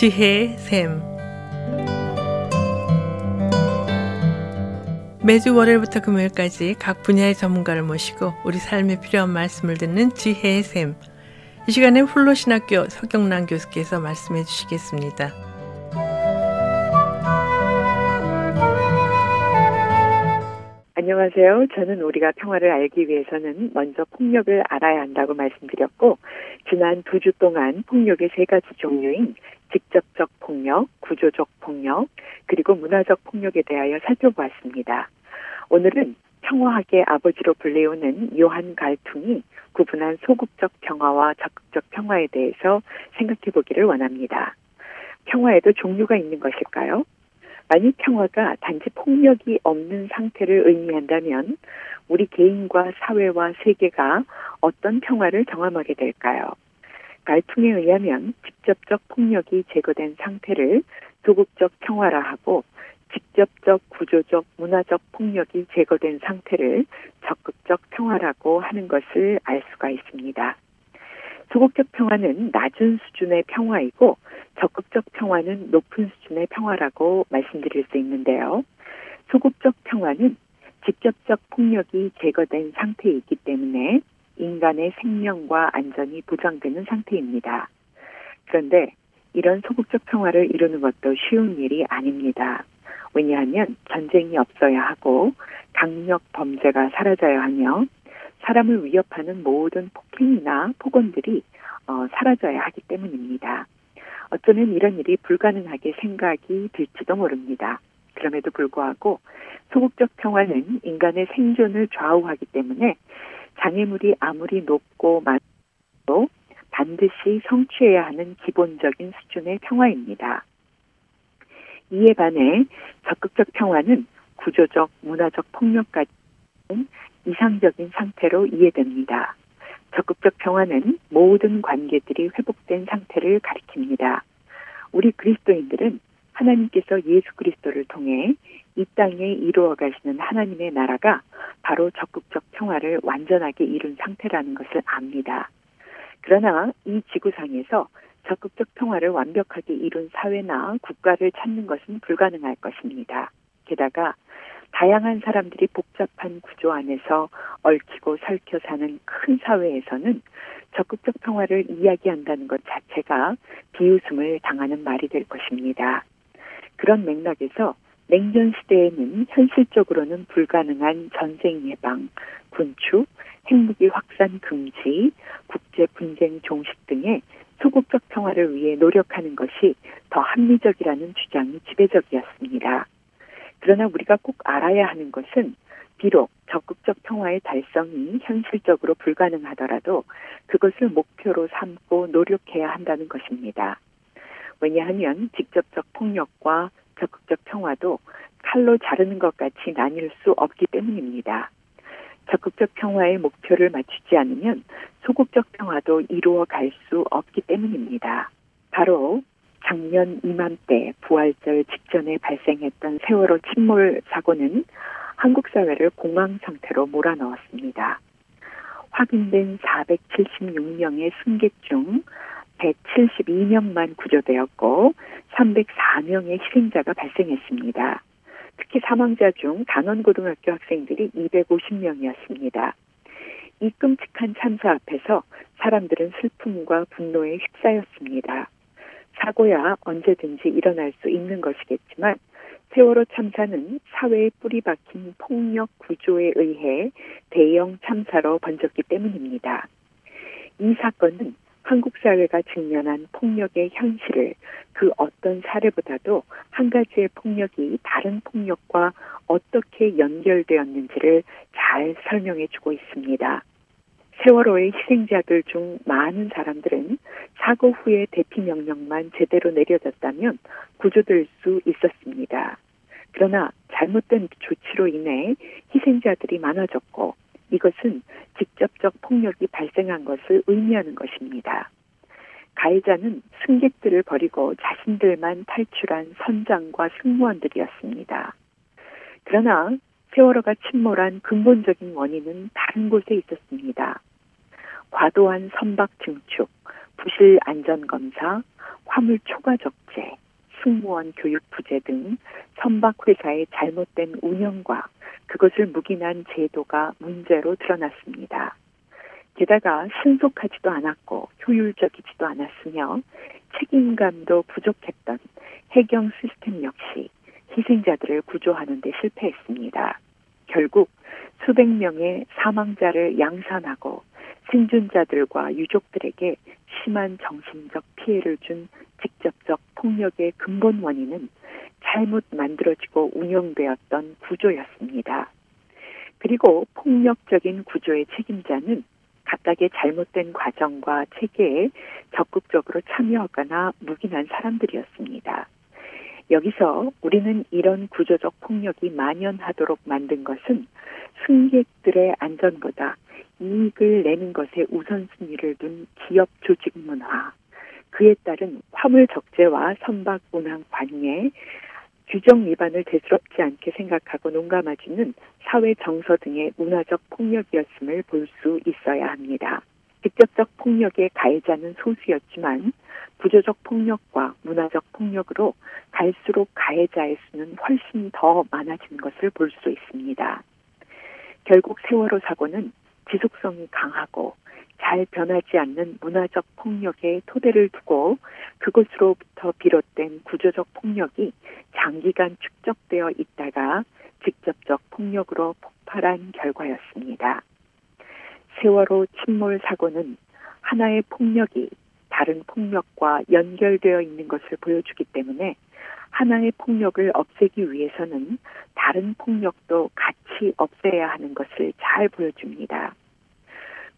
지혜의 샘 매주 월요일부터 금요일까지 각 분야의 전문가를 모시고 우리 삶에 필요한 말씀을 듣는 지혜의 샘. 이 시간에 훌로신학교 서경란 교수께서 말씀해 주시겠습니다. 안녕하세요. 저는 우리가 평화를 알기 위해서는 먼저 폭력을 알아야 한다고 말씀드렸고, 지난 두 주 동안 폭력의 세 가지 종류인 직접적 폭력, 구조적 폭력, 그리고 문화적 폭력에 대하여 살펴보았습니다. 오늘은 평화학의 아버지로 불리우는 요한 갈퉁이 구분한 소극적 평화와 적극적 평화에 대해서 생각해 보기를 원합니다. 평화에도 종류가 있는 것일까요? 만일 평화가 단지 폭력이 없는 상태를 의미한다면 우리 개인과 사회와 세계가 어떤 평화를 경험하게 될까요? 갈퉁에 의하면 직접적 폭력이 제거된 상태를 소극적 평화라 하고 직접적 구조적 문화적 폭력이 제거된 상태를 적극적 평화라고 하는 것을 알 수가 있습니다. 소극적 평화는 낮은 수준의 평화이고 적극적 평화는 높은 수준의 평화라고 말씀드릴 수 있는데요. 소극적 평화는 직접적 폭력이 제거된 상태이기 때문에 인간의 생명과 안전이 보장되는 상태입니다. 그런데 이런 소극적 평화를 이루는 것도 쉬운 일이 아닙니다. 왜냐하면 전쟁이 없어야 하고 강력 범죄가 사라져야 하며 사람을 위협하는 모든 폭행이나 폭언들이 어, 사라져야 하기 때문입니다. 어쩌면 이런 일이 불가능하게 생각이 들지도 모릅니다. 그럼에도 불구하고 소극적 평화는 인간의 생존을 좌우하기 때문에 장애물이 아무리 높고 많도 반드시 성취해야 하는 기본적인 수준의 평화입니다. 이에 반해 적극적 평화는 구조적, 문화적 폭력까지 이상적인 상태로 이해됩니다. 적극적 평화는 모든 관계들이 회복된 상태를 가리킵니다. 우리 그리스도인들은 하나님께서 예수 그리스도를 통해 이 땅에 이루어 가시는 하나님의 나라가 바로 적극적 평화를 완전하게 이룬 상태라는 것을 압니다. 그러나 이 지구상에서 적극적 평화를 완벽하게 이룬 사회나 국가를 찾는 것은 불가능할 것입니다. 게다가 다양한 사람들이 복잡한 구조 안에서 얽히고 설켜 사는 큰 사회에서는 적극적 평화를 이야기한다는 것 자체가 비웃음을 당하는 말이 될 것입니다. 그런 맥락에서 냉전 시대에는 현실적으로는 불가능한 전쟁 예방, 군축, 핵무기 확산 금지, 국제 분쟁 종식 등의 소극적 평화를 위해 노력하는 것이 더 합리적이라는 주장이 지배적이었습니다. 그러나 우리가 꼭 알아야 하는 것은 비록 적극적 평화의 달성이 현실적으로 불가능하더라도 그것을 목표로 삼고 노력해야 한다는 것입니다. 왜냐하면 직접적 폭력과 적극적 평화도 칼로 자르는 것 같이 나뉠 수 없기 때문입니다. 적극적 평화의 목표를 맞추지 않으면 소극적 평화도 이루어 갈 수 없기 때문입니다. 바로 작년 이맘때 부활절 직전에 발생했던 세월호 침몰 사고는 한국 사회를 공황 상태로 몰아넣었습니다. 확인된 476명의 승객 중 172명만 구조되었고 304명의 희생자가 발생했습니다. 특히 사망자 중 단원고등학교 학생들이 250명이었습니다. 이 끔찍한 참사 앞에서 사람들은 슬픔과 분노에 휩싸였습니다. 사고야 언제든지 일어날 수 있는 것이겠지만 세월호 참사는 사회에 뿌리 박힌 폭력 구조에 의해 대형 참사로 번졌기 때문입니다. 이 사건은 한국 사회가 직면한 폭력의 현실을 그 어떤 사례보다도 한 가지의 폭력이 다른 폭력과 어떻게 연결되었는지를 잘 설명해 주고 있습니다. 세월호의 희생자들 중 많은 사람들은 사고 후에 대피 명령만 제대로 내려졌다면 구조될 수 있었습니다. 그러나 잘못된 조치로 인해 희생자들이 많아졌고 이것은 직접적 폭력이 발생한 것을 의미하는 것입니다. 가해자는 승객들을 버리고 자신들만 탈출한 선장과 승무원들이었습니다. 그러나 세월호가 침몰한 근본적인 원인은 다른 곳에 있었습니다. 과도한 선박 증축, 부실 안전 검사, 화물 초과 적재, 승무원 교육 부재 등 선박 회사의 잘못된 운영과 그것을 묵인한 제도가 문제로 드러났습니다. 게다가 신속하지도 않았고 효율적이지도 않았으며 책임감도 부족했던 해경 시스템 역시 희생자들을 구조하는 데 실패했습니다. 결국 수백 명의 사망자를 양산하고 생존자들과 유족들에게 심한 정신적 피해를 준 직접적 폭력의 근본 원인은 잘못 만들어지고 운영되었던 구조였습니다. 그리고 폭력적인 구조의 책임자는 각각의 잘못된 과정과 체계에 적극적으로 참여하거나 묵인한 사람들이었습니다. 여기서 우리는 이런 구조적 폭력이 만연하도록 만든 것은 승객들의 안전보다 이익을 내는 것에 우선순위를 둔 기업 조직 문화, 그에 따른 화물 적재와 선박 운항 관계, 규정 위반을 대수롭지 않게 생각하고 농감해주는 사회 정서 등의 문화적 폭력이었음을 볼 수 있어야 합니다. 직접적 폭력의 가해자는 소수였지만 구조적 폭력과 문화적 폭력으로 갈수록 가해자의 수는 훨씬 더 많아진 것을 볼 수 있습니다. 결국 세월호 사고는 지속성이 강하고 잘 변하지 않는 문화적 폭력의 토대를 두고 그것으로부터 비롯된 구조적 폭력이 장기간 축적되어 있다가 직접적 폭력으로 폭발한 결과였습니다. 세월호 침몰 사고는 하나의 폭력이 다른 폭력과 연결되어 있는 것을 보여주기 때문에 하나의 폭력을 없애기 위해서는 다른 폭력도 같이 없애야 하는 것을 잘 보여줍니다.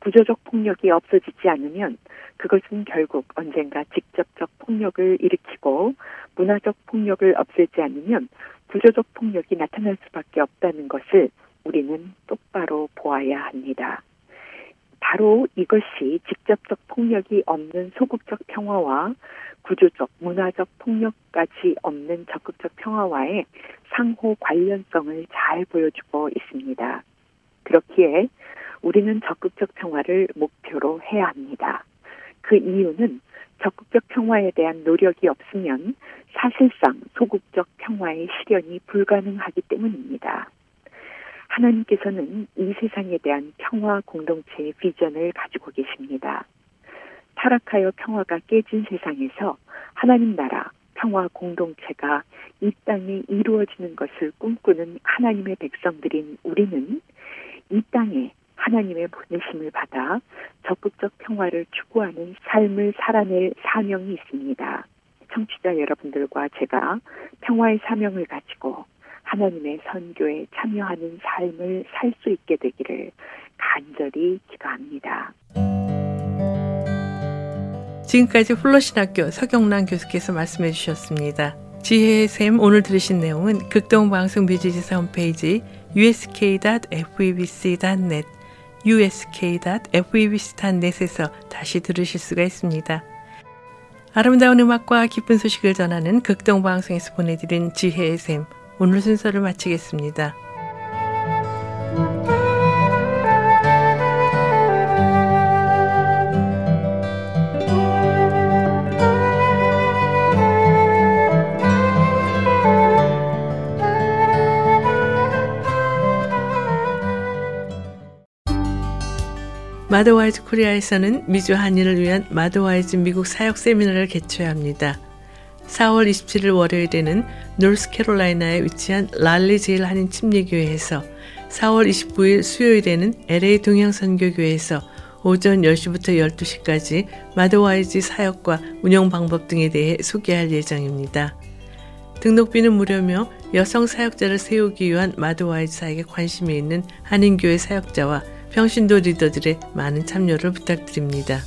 구조적 폭력이 없어지지 않으면 그것은 결국 언젠가 직접적 폭력을 일으키고 문화적 폭력을 없애지 않으면 구조적 폭력이 나타날 수밖에 없다는 것을 우리는 똑바로 보아야 합니다. 바로 이것이 직접적 폭력이 없는 소극적 평화와 구조적, 문화적 폭력까지 없는 적극적 평화와의 상호 관련성을 잘 보여주고 있습니다. 그렇기에 우리는 적극적 평화를 목표로 해야 합니다. 그 이유는 적극적 평화에 대한 노력이 없으면 사실상 소극적 평화의 실현이 불가능하기 때문입니다. 하나님께서는 이 세상에 대한 평화 공동체의 비전을 가지고 계십니다. 타락하여 평화가 깨진 세상에서 하나님 나라 평화 공동체가 이 땅에 이루어지는 것을 꿈꾸는 하나님의 백성들인 우리는 이 땅에 하나님의 보내심을 받아 적극적 평화를 추구하는 삶을 살아낼 사명이 있습니다. 청취자 여러분들과 제가 평화의 사명을 가지고 하나님의 선교에 참여하는 삶을 살 수 있게 되기를 간절히 기도합니다. 지금까지 훌러신학교 서경란 교수께서 말씀해 주셨습니다. 지혜의 샘 오늘 들으신 내용은 극동방송 뮤지지사 홈페이지 usk.febc.net usk.febc.net에서 다시 들으실 수가 있습니다. 아름다운 음악과 기쁜 소식을 전하는 극동방송에서 보내드린 지혜의 샘 오늘 순서를 마치겠습니다. 마더와이즈 코리아에서는 미주 한인을 위한 마더와이즈 미국 사역 세미나를 개최합니다. 4월 27일 월요일에는 노스캐롤라이나에 위치한 랄리 제일 한인 침례교회에서 4월 29일 수요일에는 LA 동양선교교회에서 오전 10시부터 12시까지 마더와이즈 사역과 운영 방법 등에 대해 소개할 예정입니다. 등록비는 무료며 여성 사역자를 세우기 위한 마더와이즈 사역에 관심이 있는 한인교회 사역자와 평신도 리더들의 많은 참여를 부탁드립니다.